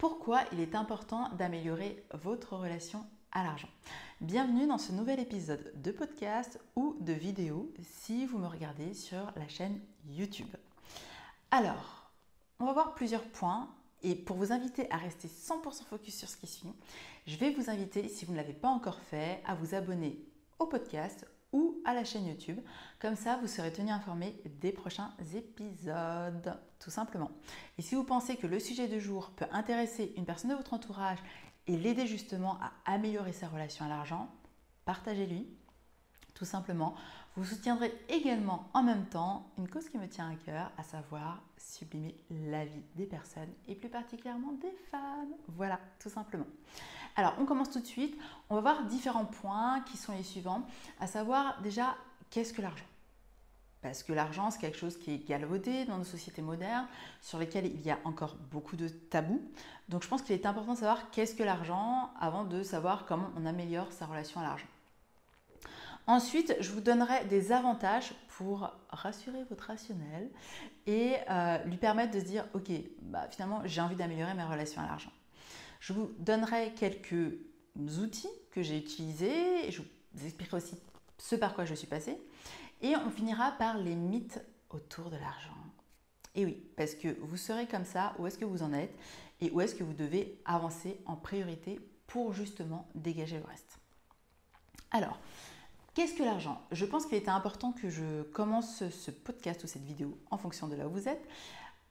Pourquoi il est important d'améliorer votre relation à l'argent Bienvenue dans ce nouvel épisode de podcast ou de vidéo si vous me regardez sur la chaîne YouTube. Alors, on va voir plusieurs points et pour vous inviter à rester 100% focus sur ce qui suit, je vais vous inviter, si vous ne l'avez pas encore fait, à vous abonner au podcast ou à la chaîne YouTube. Comme ça, vous serez tenu informé des prochains épisodes, tout simplement. Et si vous pensez que le sujet du jour peut intéresser une personne de votre entourage et l'aider justement à améliorer sa relation à l'argent, partagez-lui, tout simplement. Vous soutiendrez également en même temps une cause qui me tient à cœur, à savoir sublimer la vie des personnes et plus particulièrement des femmes. Voilà, tout simplement. Alors, on commence tout de suite. On va voir différents points qui sont les suivants, à savoir déjà qu'est-ce que l'argent? Parce que l'argent, c'est quelque chose qui est galvaudé dans nos sociétés modernes, sur lesquelles il y a encore beaucoup de tabous. Donc je pense qu'il est important de savoir qu'est-ce que l'argent avant de savoir comment on améliore sa relation à l'argent. Ensuite, je vous donnerai des avantages pour rassurer votre rationnel et euh, lui permettre de se dire, ok, bah, finalement, j'ai envie d'améliorer ma relation à l'argent. Je vous donnerai quelques outils que j'ai utilisés, et je vous expliquerai aussi ce par quoi je suis passée. Et on finira par les mythes autour de l'argent. Et oui, parce que vous serez comme ça, où est-ce que vous en êtes et où est-ce que vous devez avancer en priorité pour justement dégager le reste. Alors, qu'est-ce que l'argent? Je pense qu'il était important que je commence ce podcast ou cette vidéo en fonction de là où vous êtes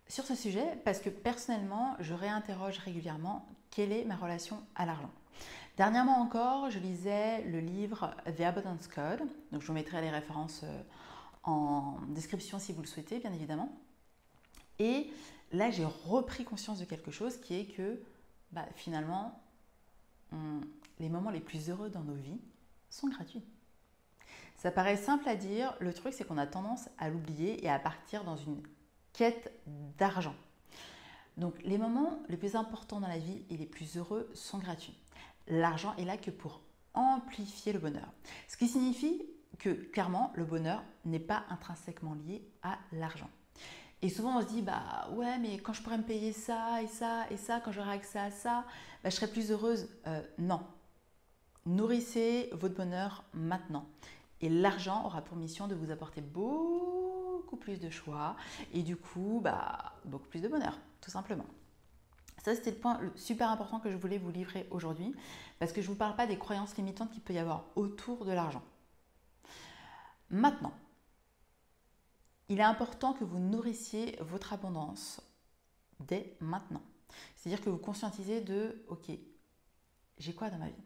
sur ce sujet parce que personnellement, je réinterroge régulièrement quelle est ma relation à l'argent. Dernièrement encore, je lisais le livre The Abundance Code, donc je vous mettrai les références euh, en description si vous le souhaitez, bien évidemment. Et là, j'ai repris conscience de quelque chose qui est que bah, finalement, les moments les plus heureux dans nos vies sont gratuits. Ça paraît simple à dire, le truc c'est qu'on a tendance à l'oublier et à partir dans une d'argent. Donc les moments les plus importants dans la vie et les plus heureux sont gratuits. L'argent est là que pour amplifier le bonheur. Ce qui signifie que clairement le bonheur n'est pas intrinsèquement lié à l'argent. Et souvent on se dit bah ouais mais quand je pourrais me payer ça et ça et ça, quand j'aurai accès à ça, bah, je serai plus heureuse. Euh, non. Nourrissez votre bonheur maintenant. Et l'argent aura pour mission de vous apporter beaucoup plus de choix et du coup bah, beaucoup plus de bonheur, tout simplement. Ça, c'était le point super important que je voulais vous livrer aujourd'hui, parce que je ne vous parle pas des croyances limitantes qu'il peut y avoir autour de l'argent. Maintenant, il est important que vous nourrissiez votre abondance dès maintenant. C'est-à-dire que vous conscientisez de, ok, j'ai quoi dans ma vie?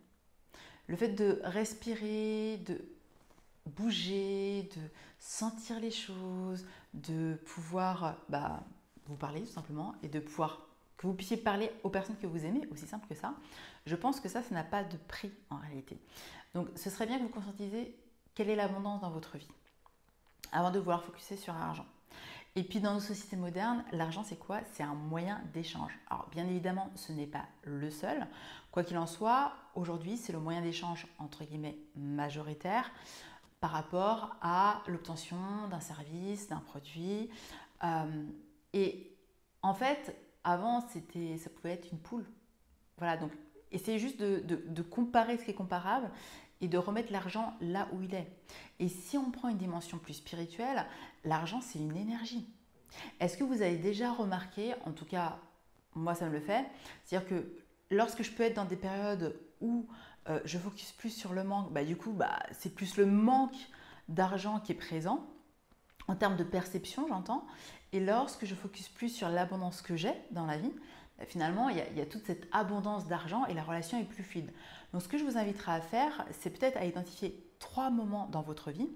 Le fait de respirer, de bouger, de sentir les choses, de pouvoir bah, vous parler tout simplement et de pouvoir que vous puissiez parler aux personnes que vous aimez, aussi simple que ça, je pense que ça, ça n'a pas de prix en réalité. Donc ce serait bien que vous conscientisez quelle est l'abondance dans votre vie avant de vouloir focuser sur l'argent. Et puis dans nos sociétés modernes, l'argent c'est quoi? C'est un moyen d'échange. Alors bien évidemment, ce n'est pas le seul. Quoi qu'il en soit, aujourd'hui c'est le moyen d'échange entre guillemets majoritaire par rapport à l'obtention d'un service, d'un produit. Euh, et en fait, avant, c'était, ça pouvait être une poule. Voilà, donc essayez juste de, comparer ce qui est comparable et de remettre l'argent là où il est. Et si on prend une dimension plus spirituelle, l'argent, c'est une énergie. Est-ce que vous avez déjà remarqué, en tout cas, moi ça me le fait, c'est-à-dire que lorsque je peux être dans des périodes où euh, je focus plus sur le manque, bah, du coup, bah, c'est plus le manque d'argent qui est présent, en termes de perception, j'entends. Et lorsque je focus plus sur l'abondance que j'ai dans la vie, bah, finalement, il y, a, toute cette abondance d'argent et la relation est plus fluide. Donc, ce que je vous inviterai à faire, c'est peut-être à identifier trois moments dans votre vie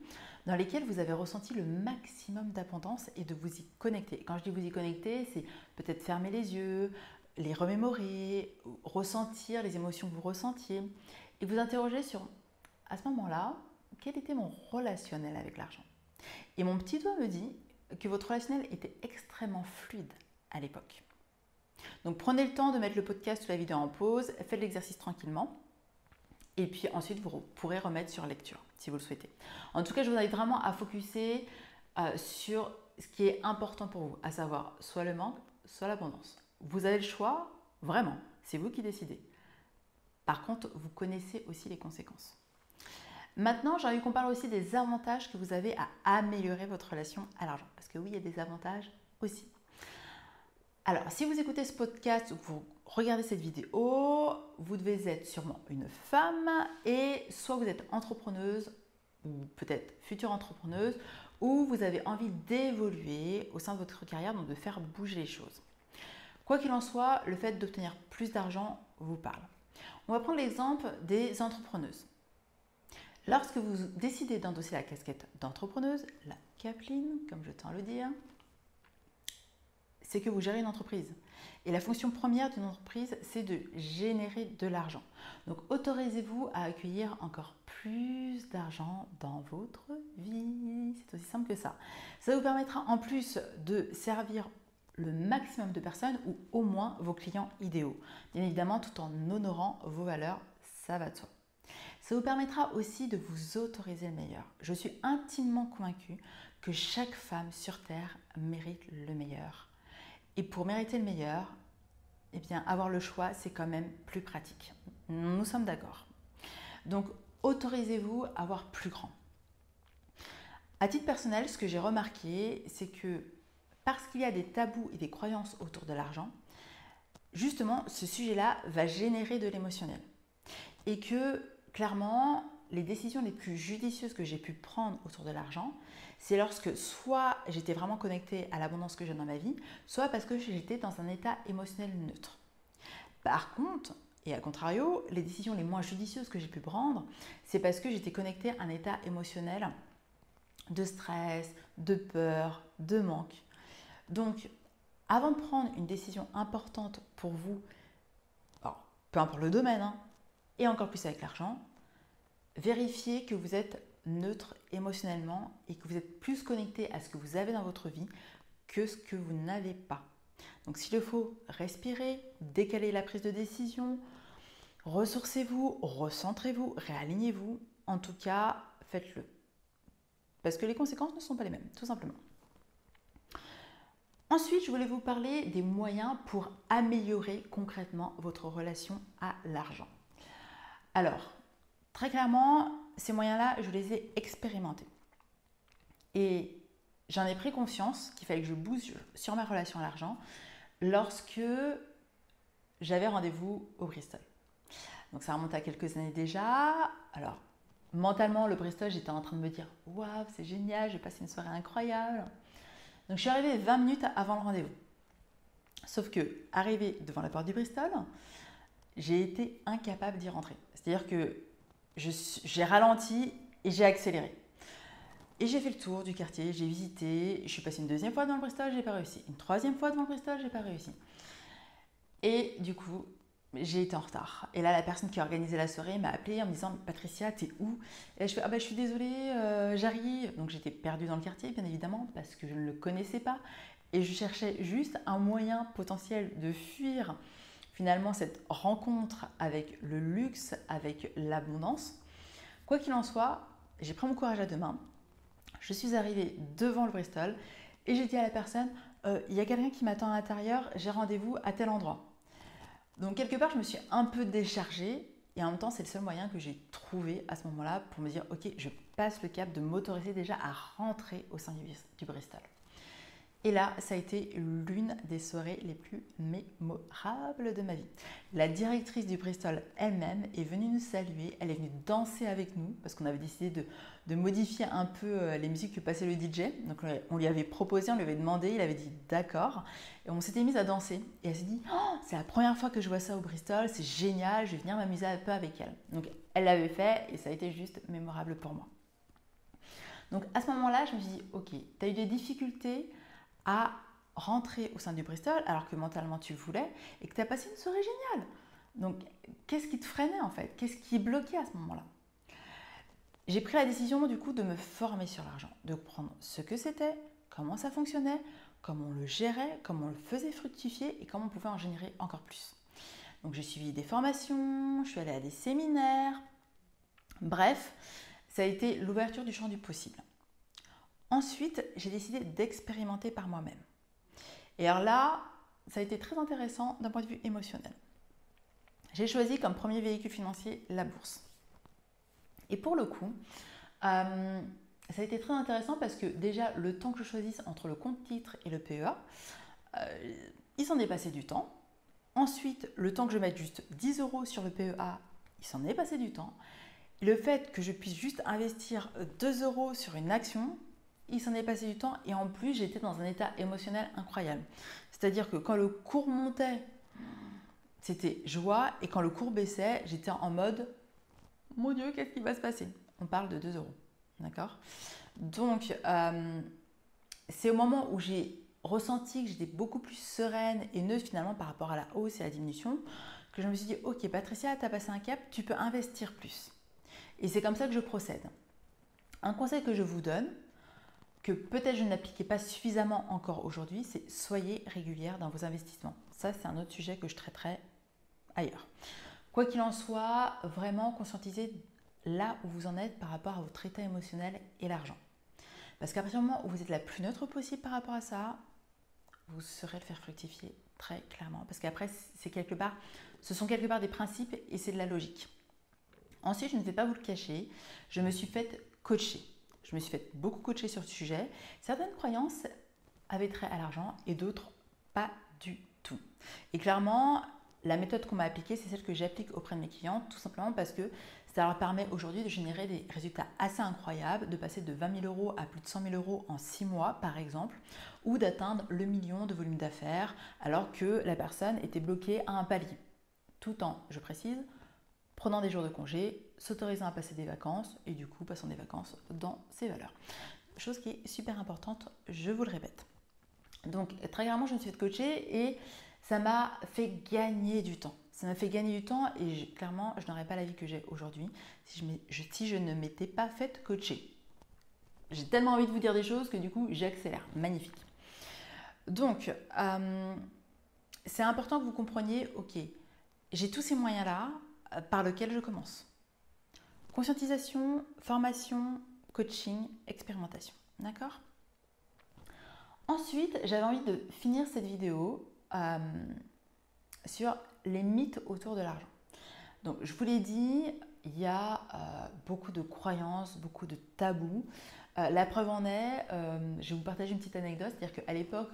dans lesquels vous avez ressenti le maximum d'abondance et de vous y connecter. Quand je dis vous y connecter, c'est peut-être fermer les yeux, les remémorer, ressentir les émotions que vous ressentiez et vous interroger sur, à ce moment-là, quel était mon relationnel avec l'argent Et mon petit doigt me dit que votre relationnel était extrêmement fluide à l'époque. Donc prenez le temps de mettre le podcast ou la vidéo en pause, faites l'exercice tranquillement. Et puis ensuite, vous pourrez remettre sur lecture si vous le souhaitez. En tout cas, je vous invite vraiment à focuser euh, sur ce qui est important pour vous, à savoir soit le manque, soit l'abondance. Vous avez le choix Vraiment, c'est vous qui décidez. Par contre, vous connaissez aussi les conséquences. Maintenant, j'ai envie qu'on parle aussi des avantages que vous avez à améliorer votre relation à l'argent. Parce que oui, il y a des avantages aussi. Alors, si vous écoutez ce podcast ou vous regardez cette vidéo, vous devez être sûrement une femme et soit vous êtes entrepreneuse ou peut-être future entrepreneuse ou vous avez envie d'évoluer au sein de votre carrière, donc de faire bouger les choses. Quoi qu'il en soit, le fait d'obtenir plus d'argent vous parle. On va prendre l'exemple des entrepreneuses. Lorsque vous décidez d'endosser la casquette d'entrepreneuse, la capeline, comme je tiens à le dire, c'est que vous gérez une entreprise. Et la fonction première d'une entreprise, c'est de générer de l'argent. Donc autorisez-vous à accueillir encore plus d'argent dans votre vie. C'est aussi simple que ça. Ça vous permettra en plus de servir le maximum de personnes ou au moins vos clients idéaux. Bien évidemment, tout en honorant vos valeurs, ça va de soi. Ça vous permettra aussi de vous autoriser le meilleur. Je suis intimement convaincue que chaque femme sur Terre mérite le meilleur. Et pour mériter le meilleur, eh bien, avoir le choix, c'est quand même plus pratique. Nous sommes d'accord. Donc, autorisez-vous à voir plus grand. À titre personnel, ce que j'ai remarqué, c'est que parce qu'il y a des tabous et des croyances autour de l'argent, justement, ce sujet-là va générer de l'émotionnel. Et que clairement, les décisions les plus judicieuses que j'ai pu prendre autour de l'argent, c'est lorsque soit j'étais vraiment connectée à l'abondance que j'ai dans ma vie, soit parce que j'étais dans un état émotionnel neutre. Par contre, et à contrario, les décisions les moins judicieuses que j'ai pu prendre, c'est parce que j'étais connectée à un état émotionnel de stress, de peur, de manque. Donc, avant de prendre une décision importante pour vous, peu importe le domaine, hein, et encore plus avec l'argent, vérifiez que vous êtes neutre émotionnellement et que vous êtes plus connecté à ce que vous avez dans votre vie que ce que vous n'avez pas. Donc s'il le faut, respirez, décalez la prise de décision, ressourcez-vous, recentrez-vous, réalignez-vous. En tout cas, faites-le. Parce que les conséquences ne sont pas les mêmes, tout simplement. Ensuite, je voulais vous parler des moyens pour améliorer concrètement votre relation à l'argent. Alors, très clairement, ces moyens-là, je les ai expérimentés. Et j'en ai pris conscience qu'il fallait que je bouge sur ma relation à l'argent lorsque j'avais rendez-vous au Bristol. Donc ça remonte à quelques années déjà. Alors, mentalement, le Bristol, j'étais en train de me dire Waouh, c'est génial, j'ai passé une soirée incroyable. Donc je suis arrivée 20 minutes avant le rendez-vous. Sauf que, arrivée devant la porte du Bristol, j'ai été incapable d'y rentrer. C'est-à-dire que j'ai ralenti et j'ai accéléré. Et j'ai fait le tour du quartier, j'ai visité, je suis passée une deuxième fois dans le Bristol, j'ai pas réussi. Une troisième fois devant le Bristol, j'ai pas réussi. Et du coup, j'ai été en retard. Et là, la personne qui a organisé la soirée m'a appelé en me disant Patricia, t'es où? Et je fais Ah bah, je suis désolée, euh, j'arrive. Donc j'étais perdue dans le quartier, bien évidemment, parce que je ne le connaissais pas. Et je cherchais juste un moyen potentiel de fuir finalement cette rencontre avec le luxe, avec l'abondance. Quoi qu'il en soit, j'ai pris mon courage à deux mains. Je suis arrivée devant le Bristol et j'ai dit à la personne, euh, il y a quelqu'un qui m'attend à l'intérieur, j'ai rendez-vous à tel endroit. Donc quelque part, je me suis un peu déchargée et en même temps, c'est le seul moyen que j'ai trouvé à ce moment-là pour me dire, ok, je passe le cap de m'autoriser déjà à rentrer au sein du Bristol. Et là, ça a été l'une des soirées les plus mémorables de ma vie. La directrice du Bristol elle-même est venue nous saluer, elle est venue danser avec nous parce qu'on avait décidé de, modifier un peu euh, les musiques que passait le DJ. Donc on lui avait proposé, on lui avait demandé, il avait dit d'accord. Et on s'était mis à danser. Et elle s'est dit, oh, c'est la première fois que je vois ça au Bristol, c'est génial, je vais venir m'amuser un peu avec elle. Donc elle l'avait fait et ça a été juste mémorable pour moi. Donc à ce moment-là, je me suis dit, ok, tu as eu des difficultés à rentrer au sein du Bristol alors que mentalement tu voulais et que tu as passé une soirée géniale. Donc, qu'est-ce qui te freinait en fait? Qu'est-ce qui bloquait à ce moment-là? J'ai pris la décision du coup de me former sur l'argent, de comprendre ce que c'était, comment ça fonctionnait, comment on le gérait, comment on le faisait fructifier et comment on pouvait en générer encore plus. Donc, j'ai suivi des formations, je suis allée à des séminaires. Bref, ça a été l'ouverture du champ du possible. Ensuite, j'ai décidé d'expérimenter par moi-même. Et alors là, ça a été très intéressant d'un point de vue émotionnel. J'ai choisi comme premier véhicule financier la bourse. Et pour le coup, euh, ça a été très intéressant parce que déjà, le temps que je choisisse entre le compte titre et le PEA, euh, il s'en est passé du temps. Ensuite, le temps que je mette juste 10 euros sur le PEA, il s'en est passé du temps. Le fait que je puisse juste investir 2 euros sur une action, il s'en est passé du temps et en plus j'étais dans un état émotionnel incroyable. C'est-à-dire que quand le cours montait, c'était joie et quand le cours baissait, j'étais en mode mon Dieu, qu'est-ce qui va se passer? On parle de 2 euros. D'accord? Donc, euh, c'est au moment où j'ai ressenti que j'étais beaucoup plus sereine et neutre finalement par rapport à la hausse et à la diminution que je me suis dit Ok, Patricia, tu as passé un cap, tu peux investir plus. Et c'est comme ça que je procède. Un conseil que je vous donne, que peut-être je n'appliquais pas suffisamment encore aujourd'hui, c'est soyez régulière dans vos investissements. Ça, c'est un autre sujet que je traiterai ailleurs. Quoi qu'il en soit, vraiment conscientisez là où vous en êtes par rapport à votre état émotionnel et l'argent. Parce qu'à partir du moment où vous êtes la plus neutre possible par rapport à ça, vous saurez le faire fructifier très clairement. Parce qu'après, c'est quelque part, ce sont quelque part des principes et c'est de la logique. Ensuite, je ne vais pas vous le cacher, je me suis faite coacher. Je me suis fait beaucoup coacher sur ce sujet. Certaines croyances avaient trait à l'argent et d'autres pas du tout. Et clairement, la méthode qu'on m'a appliquée, c'est celle que j'applique auprès de mes clients, tout simplement parce que ça leur permet aujourd'hui de générer des résultats assez incroyables, de passer de 20 000 euros à plus de 100 000 euros en 6 mois, par exemple, ou d'atteindre le million de volume d'affaires alors que la personne était bloquée à un palier. Tout en, je précise, prenant des jours de congé, s'autorisant à passer des vacances et du coup passant des vacances dans ses valeurs. Chose qui est super importante, je vous le répète. Donc très clairement, je me suis fait coacher et ça m'a fait gagner du temps. Ça m'a fait gagner du temps et clairement, je n'aurais pas la vie que j'ai aujourd'hui si je, ne m'étais pas fait coacher. J'ai tellement envie de vous dire des choses que du coup, j'accélère. Magnifique. Donc, euh, c'est important que vous compreniez, ok, j'ai tous ces moyens-là, euh, par lequel je commence. Conscientisation, formation, coaching, expérimentation. D'accord? Ensuite, j'avais envie de finir cette vidéo euh, sur les mythes autour de l'argent. Donc, je vous l'ai dit, il y a euh, beaucoup de croyances, beaucoup de tabous. la preuve en est, je vais vous partager une petite anecdote, c'est-à-dire qu'à l'époque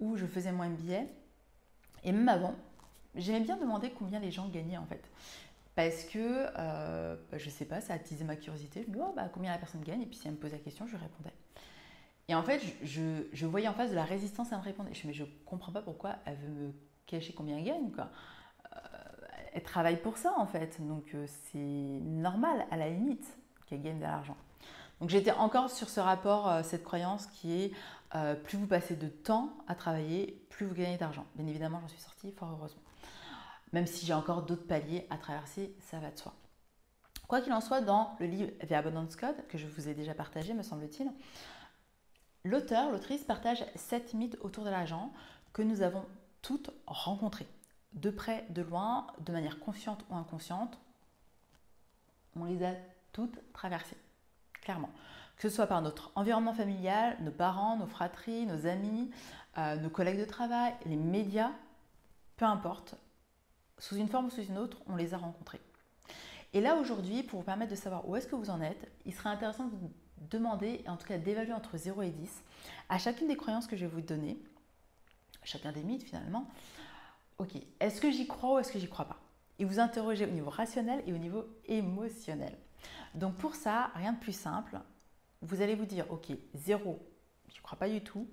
où je faisais moins de billets, et même avant, j'aimais bien demander combien les gens gagnaient en fait. Parce que, euh, bah, je sais pas, ça a attisé ma curiosité. Je me dis, oh, bah, combien la personne gagne? Et puis si elle me posait la question, je répondais. Et en fait, je, voyais en face de la résistance à me répondre. Je me mais je comprends pas pourquoi elle veut me cacher combien elle gagne. Euh, elle travaille pour ça, en fait. Donc, euh, c'est normal, à la limite, qu'elle gagne de l'argent. Donc, j'étais encore sur ce rapport, euh, cette croyance qui est plus vous passez de temps à travailler, plus vous gagnez d'argent. Bien évidemment, j'en suis sortie, fort heureusement même si j'ai encore d'autres paliers à traverser, ça va de soi. Quoi qu'il en soit, dans le livre The Abundance Code, que je vous ai déjà partagé, me semble-t-il, l'auteur, l'autrice partage sept mythes autour de l'argent que nous avons toutes rencontrés, de près, de loin, de manière consciente ou inconsciente. On les a toutes traversées, clairement. Que ce soit par notre environnement familial, nos parents, nos fratries, nos amis, euh, nos collègues de travail, les médias, peu importe, sous une forme ou sous une autre, on les a rencontrés. Et là aujourd'hui, pour vous permettre de savoir où est-ce que vous en êtes, il serait intéressant de vous demander, en tout cas d'évaluer entre 0 et 10, à chacune des croyances que je vais vous donner, chacun des mythes finalement, ok, est-ce que j'y crois ou est-ce que j'y crois pas? Et vous interrogez au niveau rationnel et au niveau émotionnel. Donc pour ça, rien de plus simple, vous allez vous dire, ok, 0, je ne crois pas du tout,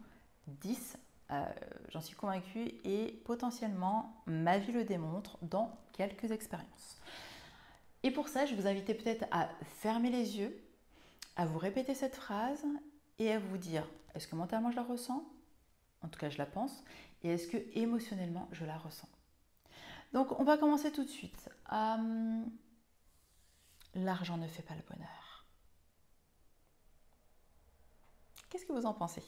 10, euh, j'en suis convaincue et potentiellement ma vie le démontre dans quelques expériences. Et pour ça, je vous invite peut-être à fermer les yeux, à vous répéter cette phrase et à vous dire est-ce que mentalement je la ressens? En tout cas, je la pense. Et est-ce que émotionnellement je la ressens? Donc, on va commencer tout de suite. Euh, l'argent ne fait pas le bonheur. Qu'est-ce que vous en pensez?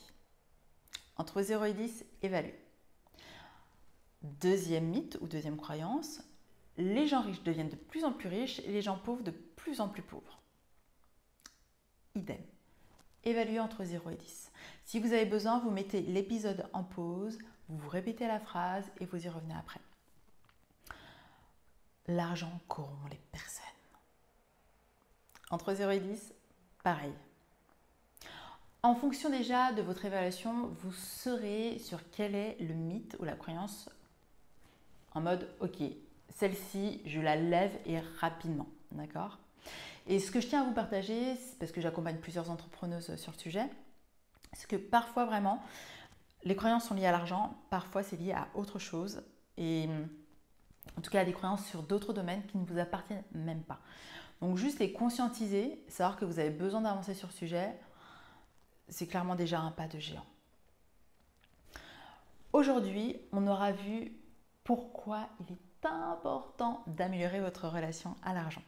Entre 0 et 10, évalue. Deuxième mythe ou deuxième croyance, les gens riches deviennent de plus en plus riches et les gens pauvres de plus en plus pauvres. Idem. Évaluez entre 0 et 10. Si vous avez besoin, vous mettez l'épisode en pause, vous vous répétez la phrase et vous y revenez après. L'argent corrompt les personnes. Entre 0 et 10, pareil. En fonction déjà de votre évaluation, vous saurez sur quel est le mythe ou la croyance en mode ok, celle-ci, je la lève et rapidement. D'accord? Et ce que je tiens à vous partager, parce que j'accompagne plusieurs entrepreneuses sur le sujet, c'est que parfois vraiment, les croyances sont liées à l'argent, parfois c'est lié à autre chose. Et en tout cas à des croyances sur d'autres domaines qui ne vous appartiennent même pas. Donc juste les conscientiser, savoir que vous avez besoin d'avancer sur le sujet, c'est clairement déjà un pas de géant. Aujourd'hui, on aura vu pourquoi il est important d'améliorer votre relation à l'argent.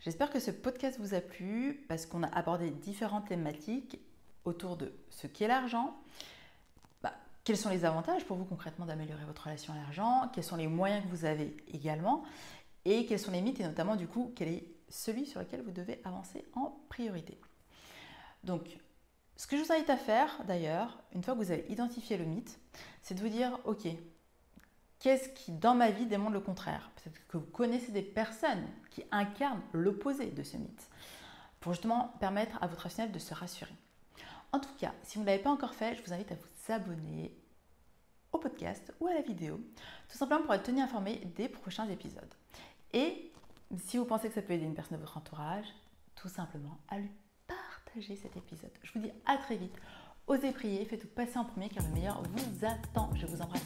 J'espère que ce podcast vous a plu parce qu'on a abordé différentes thématiques autour de ce qu'est l'argent, bah, quels sont les avantages pour vous concrètement d'améliorer votre relation à l'argent, quels sont les moyens que vous avez également? Et quels sont les mythes et notamment du coup quel est celui sur lequel vous devez avancer en priorité? Donc ce que je vous invite à faire d'ailleurs, une fois que vous avez identifié le mythe, c'est de vous dire ok, qu'est-ce qui dans ma vie démontre le contraire? Peut-être que vous connaissez des personnes qui incarnent l'opposé de ce mythe pour justement permettre à votre rationnel de se rassurer. En tout cas, si vous ne l'avez pas encore fait, je vous invite à vous abonner au podcast ou à la vidéo, tout simplement pour être tenu informé des prochains épisodes. Et si vous pensez que ça peut aider une personne de votre entourage, tout simplement à lui partager cet épisode. Je vous dis à très vite. Osez prier, faites tout passer en premier car le meilleur vous attend. Je vous embrasse.